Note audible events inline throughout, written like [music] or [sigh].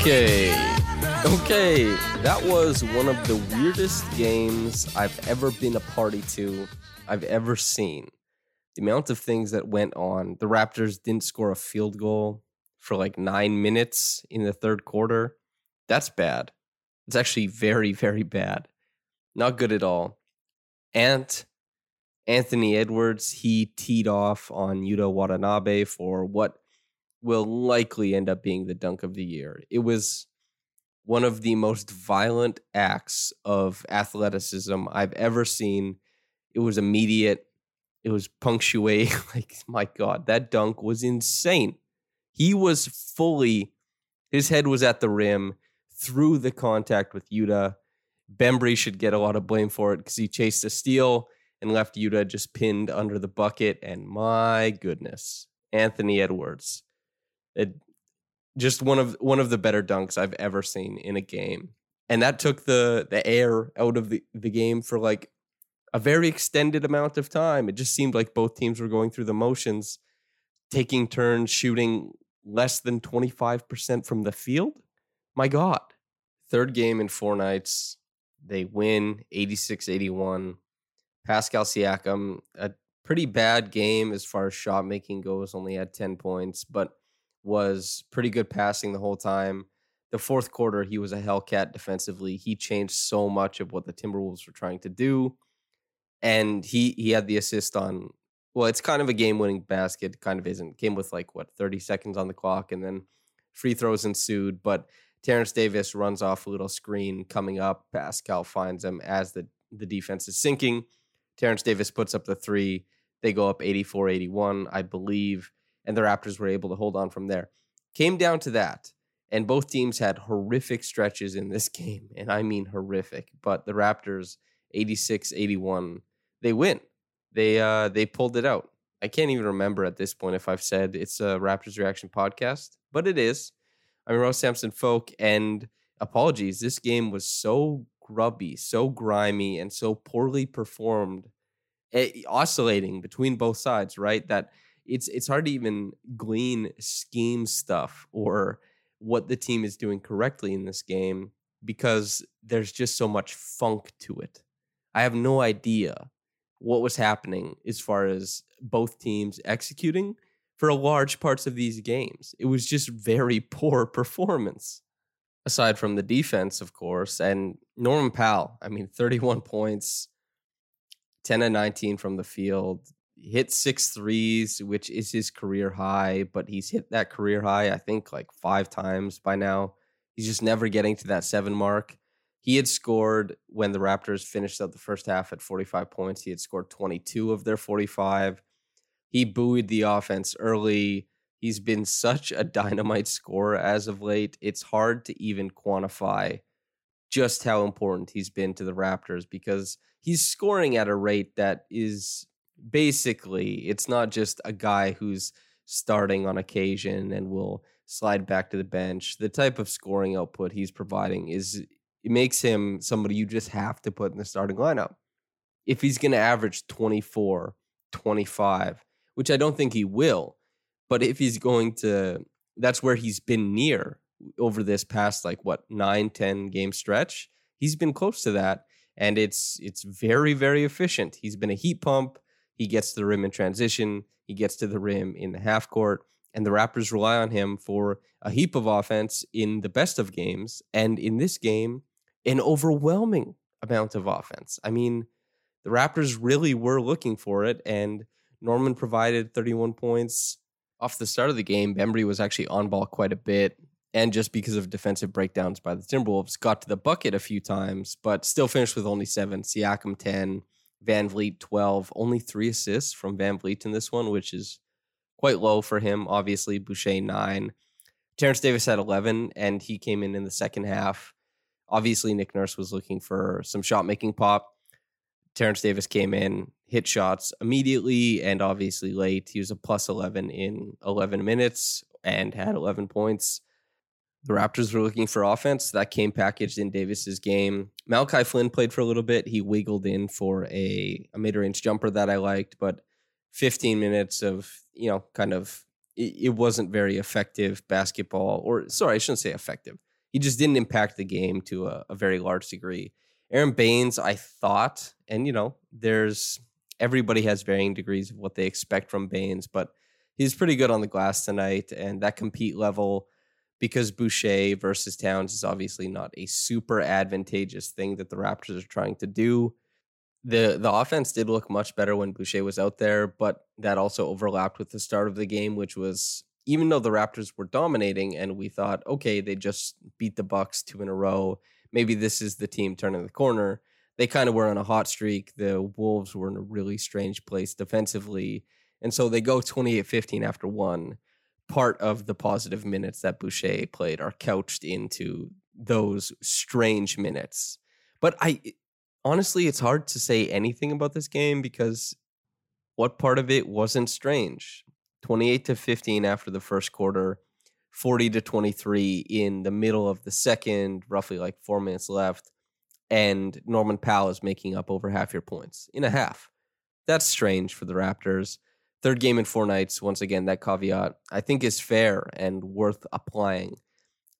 Okay. Okay. That was one of the weirdest games I've ever been a party to, I've ever seen. The amount of things that went on. The Raptors didn't score a field goal for like nine minutes in the third quarter. That's bad. It's actually very, very bad. Not good at all. And Anthony Edwards, he teed off on Yuta Watanabe for what will likely end up being the dunk of the year. It was one of the most violent acts of athleticism I've ever seen. It was immediate. It was punctuate. [laughs] like, my God, that dunk was insane. He was fully, his head was at the rim through the contact with Yuta. Bembry should get a lot of blame for it because he chased a steal and left Yuta just pinned under the bucket. And my goodness, Anthony Edwards. It, just one of one of the better dunks I've ever seen in a game. And that took the the air out of the, the game for like a very extended amount of time. It just seemed like both teams were going through the motions, taking turns shooting less than 25% from the field. My God. Third game in four nights. They win 86 81. Pascal Siakam, a pretty bad game as far as shot making goes, only had 10 points, but was pretty good passing the whole time. The fourth quarter, he was a Hellcat defensively. He changed so much of what the Timberwolves were trying to do. And he he had the assist on well, it's kind of a game winning basket, kind of isn't. Came with like what, 30 seconds on the clock, and then free throws ensued. But Terrence Davis runs off a little screen coming up. Pascal finds him as the, the defense is sinking. Terrence Davis puts up the three. They go up 84 81, I believe. And the Raptors were able to hold on from there. Came down to that. And both teams had horrific stretches in this [laughs] game. And I mean horrific. But the Raptors, 86 81, they win. They uh they pulled it out. I can't even remember at this point if I've said it's a Raptors reaction podcast, but it is. I'm Rose Samson Folk, and apologies. This game was so grubby, so grimy, and so poorly performed, eh, oscillating between both sides. Right, that it's it's hard to even glean scheme stuff or what the team is doing correctly in this game because there's just so much funk to it. I have no idea what was happening as far as both teams executing for a large parts of these games. It was just very [laughs] poor performance. Aside from the defense, of course, and Norman Powell, I mean, 31 points, 10 and 19 from the field, hit six threes, which is his career high, but he's hit that career high, I think, like five times by now. He's just never getting to that seven mark. He had scored when the Raptors finished out the first half at 45 points. He had scored 22 of their 45. He buoyed the offense early. He's been such a [laughs] dynamite scorer as of late. It's hard to even quantify just how important he's been to the Raptors because he's scoring at a rate that is basically it's not just a guy who's starting on occasion and will slide back to the bench. The type of scoring output he's providing is it makes him somebody you just have to put in the starting lineup. If he's going to average 24, 25, which I don't think he will, But if he's going to, that's where he's been near over this past like what nine, ten game stretch. He's been close to that, and it's it's very very efficient. He's been a heat pump. He gets to the rim in transition. He gets to the rim in the half court, and the Raptors rely on him for a heap of offense in the best of games, and in this game, an overwhelming amount of offense. I mean, the Raptors really were looking for it, and Norman provided 31 points off the start of the game. Bembry was actually on ball quite a bit, and just because of defensive breakdowns by the Timberwolves, got to the bucket a few times, but still finished with only seven. Siakam 10, VanVleet 12, only three assists from VanVleet in this one, which is quite low for him. Obviously, Boucher 9. Terrence Davis had 11, and he came in in the second half. Obviously, Nick Nurse was looking for some shot making pop. Terrence Davis came in, hit shots immediately and obviously late. He was a plus 11 in 11 minutes and had 11 points. The Raptors were looking for offense. That came packaged in Davis's game. Malachi Flynn played for a little bit. He wiggled in for a, a mid range jumper that I liked, but 15 minutes of, you know, kind of, it, it wasn't very effective basketball. Or, sorry, I shouldn't say effective. He just didn't impact the game to a, a very large degree. Aaron Baynes, I thought, and, you know, there's everybody has varying degrees of what they expect from Baynes, but he's pretty good on the glass tonight. And that compete level, because Boucher versus Towns is obviously not a super advantageous thing that the Raptors are trying to do. The the offense did look much better when Boucher was out there, but that also overlapped with the start of the game, which was even though the Raptors were dominating and we thought, okay, they just beat the Bucks two in a row, maybe this is the team turning the corner they kind of were on a hot streak. The Wolves were in a really strange place defensively. And so they go 28 15 after one. Part of the positive minutes that Boucher played are couched into those strange minutes. But I honestly, it's hard to say anything about this game because what part of it wasn't strange? 28 to 15 after the first quarter, 40 to 23 in the middle of the second, roughly like four minutes left and Norman Powell is making up over half your points in a half. That's strange for the Raptors. Third game in four nights. Once again, that caveat I think is fair and worth applying.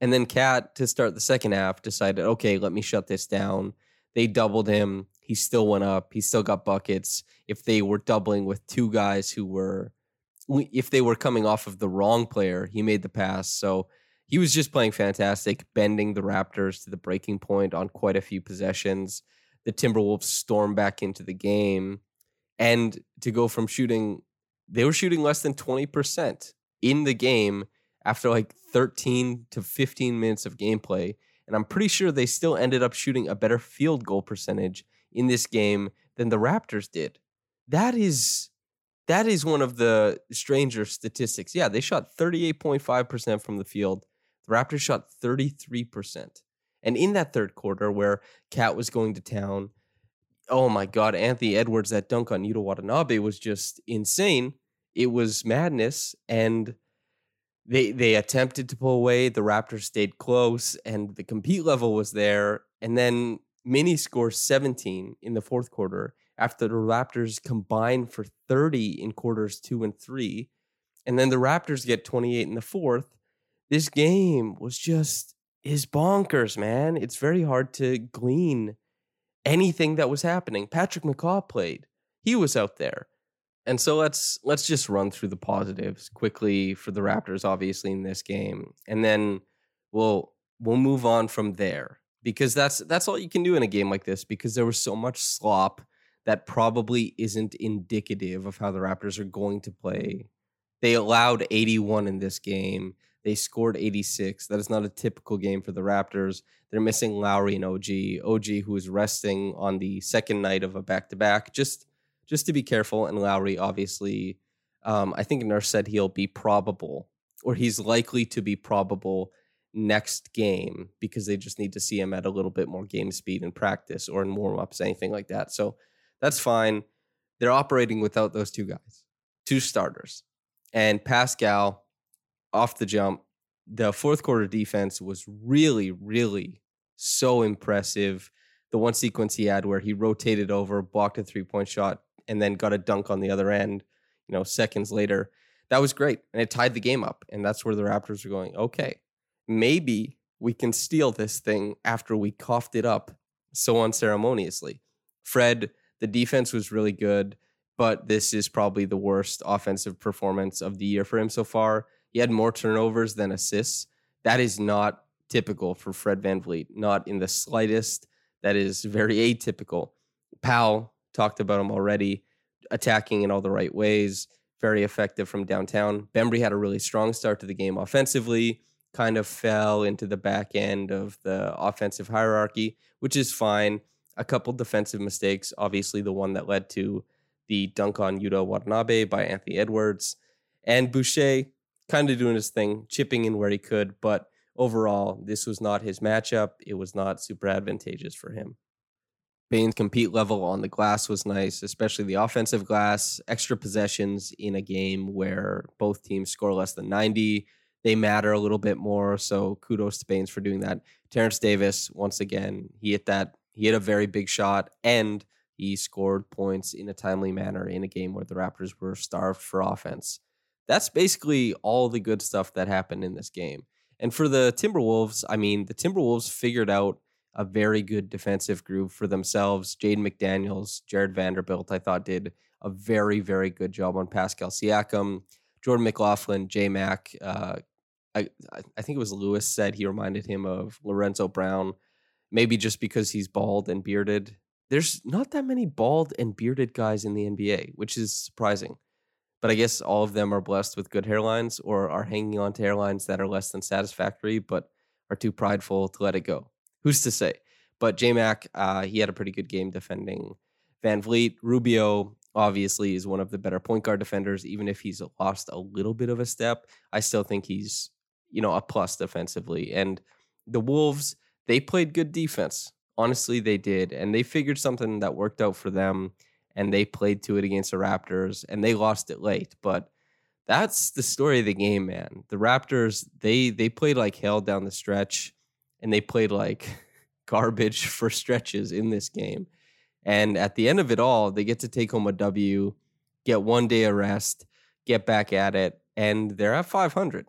And then KAT to start the second half decided, okay, let me shut this down. They doubled him. He still went up. He still got buckets. If they were doubling with two guys who were, if they were coming off of the wrong player, he made the pass. So he was just playing fantastic, bending the Raptors to the breaking point on quite a few possessions. The Timberwolves storm back into the game. And to go from shooting, they were shooting less than 20% in the game after like 13 to 15 minutes of gameplay. And I'm pretty sure they still ended up shooting a better field goal percentage in this game than the Raptors did. That is that is one of the stranger statistics. Yeah, they shot 38.5% from the field the Raptors shot 33%. And in that third quarter, where KAT was going to town, oh my God, Anthony Edwards, that dunk on Yuta Watanabe was just insane. It was madness. And they they attempted to pull away. The Raptors stayed close, and the compete level was there. And then Mini scores 17 in the fourth quarter after the Raptors combined for 30 in quarters two and three. And then the Raptors get 28 in the fourth this game was just is bonkers, man. It's very hard to glean anything that was happening. Patrick McCaw played. He was out there. And so let's let's just run through the positives quickly for the Raptors obviously in this game. And then we'll we'll move on from there because that's that's all you can do in a game like this because there was so much slop that probably isn't indicative of how the Raptors are going to play. They allowed 81 in this game. They scored 86. That is not a typical game for the Raptors. They're missing Lowry and OG. OG, who is resting on the second night of a back to back, just just to be careful. And Lowry, obviously, um, I think Nurse said he'll be probable, or he's likely to be probable next game because they just need to see him at a little bit more game speed in practice or in warm ups, anything like that. So that's fine. They're operating without those two guys, two starters. And Pascal, off the jump. The fourth quarter defense was really, really so impressive. The one sequence he had where he rotated over, blocked a three point shot, and then got a dunk on the other end, you know, seconds later. that was great. And it tied the game up. And that's where the Raptors are going, okay, maybe we can steal this thing after we coughed it up so unceremoniously. Fred, the defense was really good, but this is probably the worst offensive performance of the year for him so far. He had more turnovers than assists. That is not typical for Fred VanVleet, not in the slightest. That is very atypical. Powell talked about him already, attacking in all the right ways, very effective from downtown. Bembry had a really strong start to the game offensively, kind of fell into the back end of the offensive hierarchy, which is fine. A couple defensive mistakes, obviously the one that led to the dunk on Yuta Watanabe by Anthony Edwards. And Boucher kind of doing his thing, chipping in where he could, but overall, this was not his matchup. It was not super advantageous for him. Baynes' compete level on the glass was nice, especially the offensive glass. Extra possessions in a game where both teams score less than 90. They matter a little bit more. So kudos to Baynes for doing that. Terrence Davis, once again, he hit that. He hit a very big shot and he scored points in a timely manner in a game where the Raptors were starved for offense. That's basically all the good stuff that happened in this game. And for the Timberwolves, I mean, the Timberwolves figured out a very good defensive group for themselves. Jaden McDaniels, Jarred Vanderbilt, I thought did a very, very good job on Pascal Siakam. Jordan McLaughlin, J Mac, uh, I, I think it was Lewis said he reminded him of Lorenzo Brown, maybe just because he's bald and bearded. There's not that many bald and bearded guys in the NBA, which is surprising. But I guess all of them are blessed with good hairlines or are hanging on to hairlines that are less than satisfactory, but are too prideful to let it go who's to say? But J Mac, uh, he had a pretty good game defending VanVleet. Rubio obviously is one of the better point guard defenders, even if he's lost a little bit of a step. I still think he's, you know, a plus defensively. And the Wolves, they played good defense. Honestly, they did. And they figured something that worked out for them. And they played to it against the Raptors and they lost it late. But that's the story of the game, man. The Raptors, they they played like hell down the stretch and they played like [laughs] garbage for stretches in this game. And at the end of it all, they get to take home a W, get one day of rest, get back at it, and they're at 500.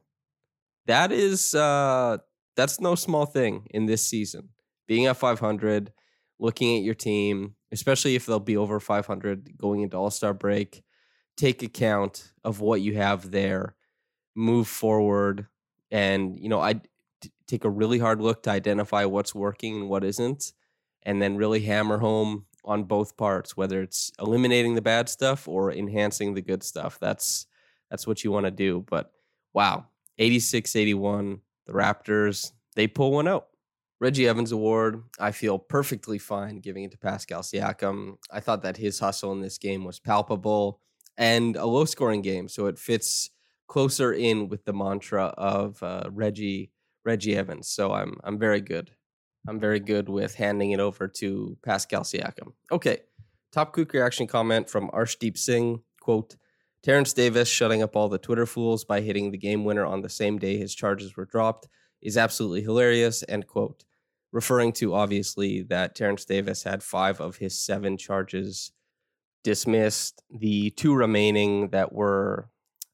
That is uh that's no small thing in this season. Being at 500, looking at your team, especially if they'll be over 500 going into All-Star break, take account of what you have there, move forward, and you know, I take a really hard look to identify what's working and what isn't, and then really hammer home on both parts, whether it's eliminating the bad stuff or enhancing the good stuff. That's that's what you want to do. But wow, 86 81, the Raptors, they pull one out. Reggie Evans Award, I feel perfectly fine giving it to Pascal Siakam. I thought that his hustle in this game was palpable and a low scoring game. So it fits closer in with the mantra of uh, Reggie Reggie Evans. So I'm I'm very good. I'm very good with handing it over to Pascal Siakam. Okay. Top quick reaction comment from Arshdeep Singh. Quote, Terrence Davis shutting up all the Twitter fools by hitting the game winner on the same day his charges were dropped is absolutely hilarious. End quote. Referring to obviously that Terrence Davis had five of his seven charges dismissed. The two remaining that were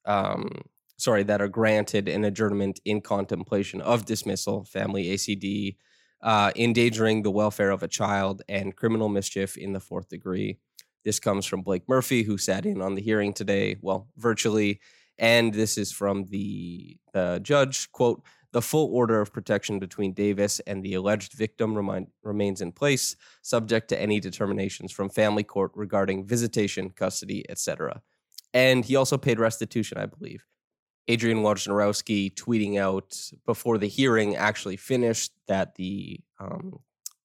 um, sorry, that are granted an adjournment in contemplation of dismissal, family ACD, uh, endangering the welfare of a child, and criminal mischief in the fourth degree. This comes from Blake Murphy, who sat in on the hearing today, well, virtually. And this is from the, the judge quote, the full order of protection between Davis and the alleged victim remind, remains in place, subject to any determinations from family court regarding visitation, custody, etc. And he also paid restitution, I believe. Adrian Wojnarowski tweeting out before the hearing actually finished that the um,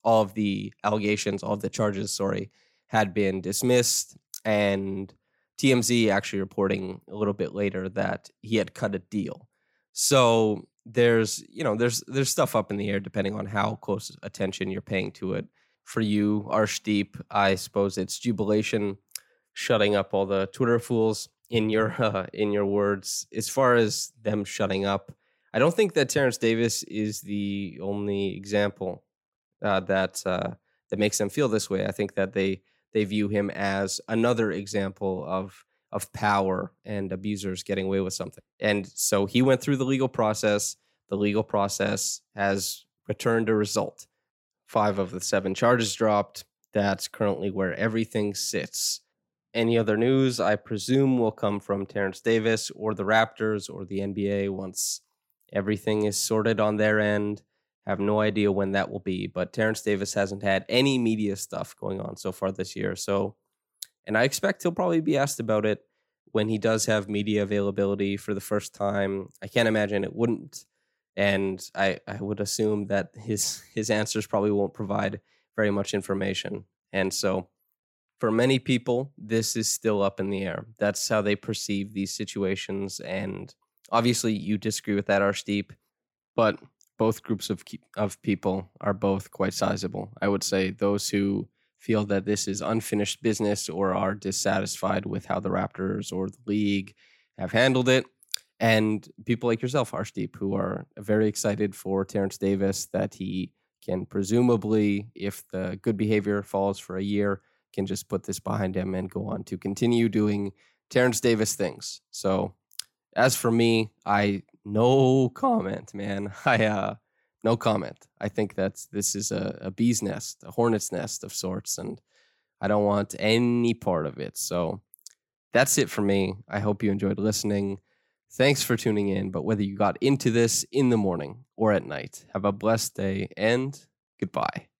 all of the allegations, all of the charges, sorry, had been dismissed, and TMZ actually reporting a little bit later that he had cut a deal. So there's you know there's there's stuff up in the air depending on how close attention you're paying to it. For you, Arshdeep, I suppose it's jubilation, shutting up all the Twitter fools in your [laughs] uh, in your words as far as them shutting up. I don't think that Terrence Davis is the only example uh, that uh, that makes them feel this way. I think that they they view him as another example of of power and abusers getting away with something. And so he went through the legal process. The legal process has returned a result. Five of the seven charges dropped. That's currently where everything sits. Any other news, I presume, will come from Terrence Davis or the Raptors or the NBA once everything is sorted on their end. Have no idea when that will be, but Terrence Davis hasn't had any media stuff going on so far this year. So, and I expect he'll probably be asked about it when he does have media availability for the first time. I can't imagine it wouldn't, and I I would assume that his his answers probably won't provide very much information. And so, for many people, this is still up in the air. That's how they perceive these situations. And obviously, you disagree with that, Arshdeep, but both groups of of people are both quite sizable. I would say those who feel that this is unfinished business or are dissatisfied with how the Raptors or the league have handled it. And people like yourself, Arshdeep, who are very excited for Terrence Davis that he can presumably, if the good behavior falls for a year, can just put this behind him and go on to continue doing Terrence Davis things. So, as for me, I no comment, man. [laughs] I uh, no comment. I think that this is a, a bee's nest, a hornet's nest of sorts, and I don't want any part of it. So that's it for me. I hope you enjoyed listening. Thanks for tuning in. But whether you got into this in the morning or at night, have a blessed day and goodbye.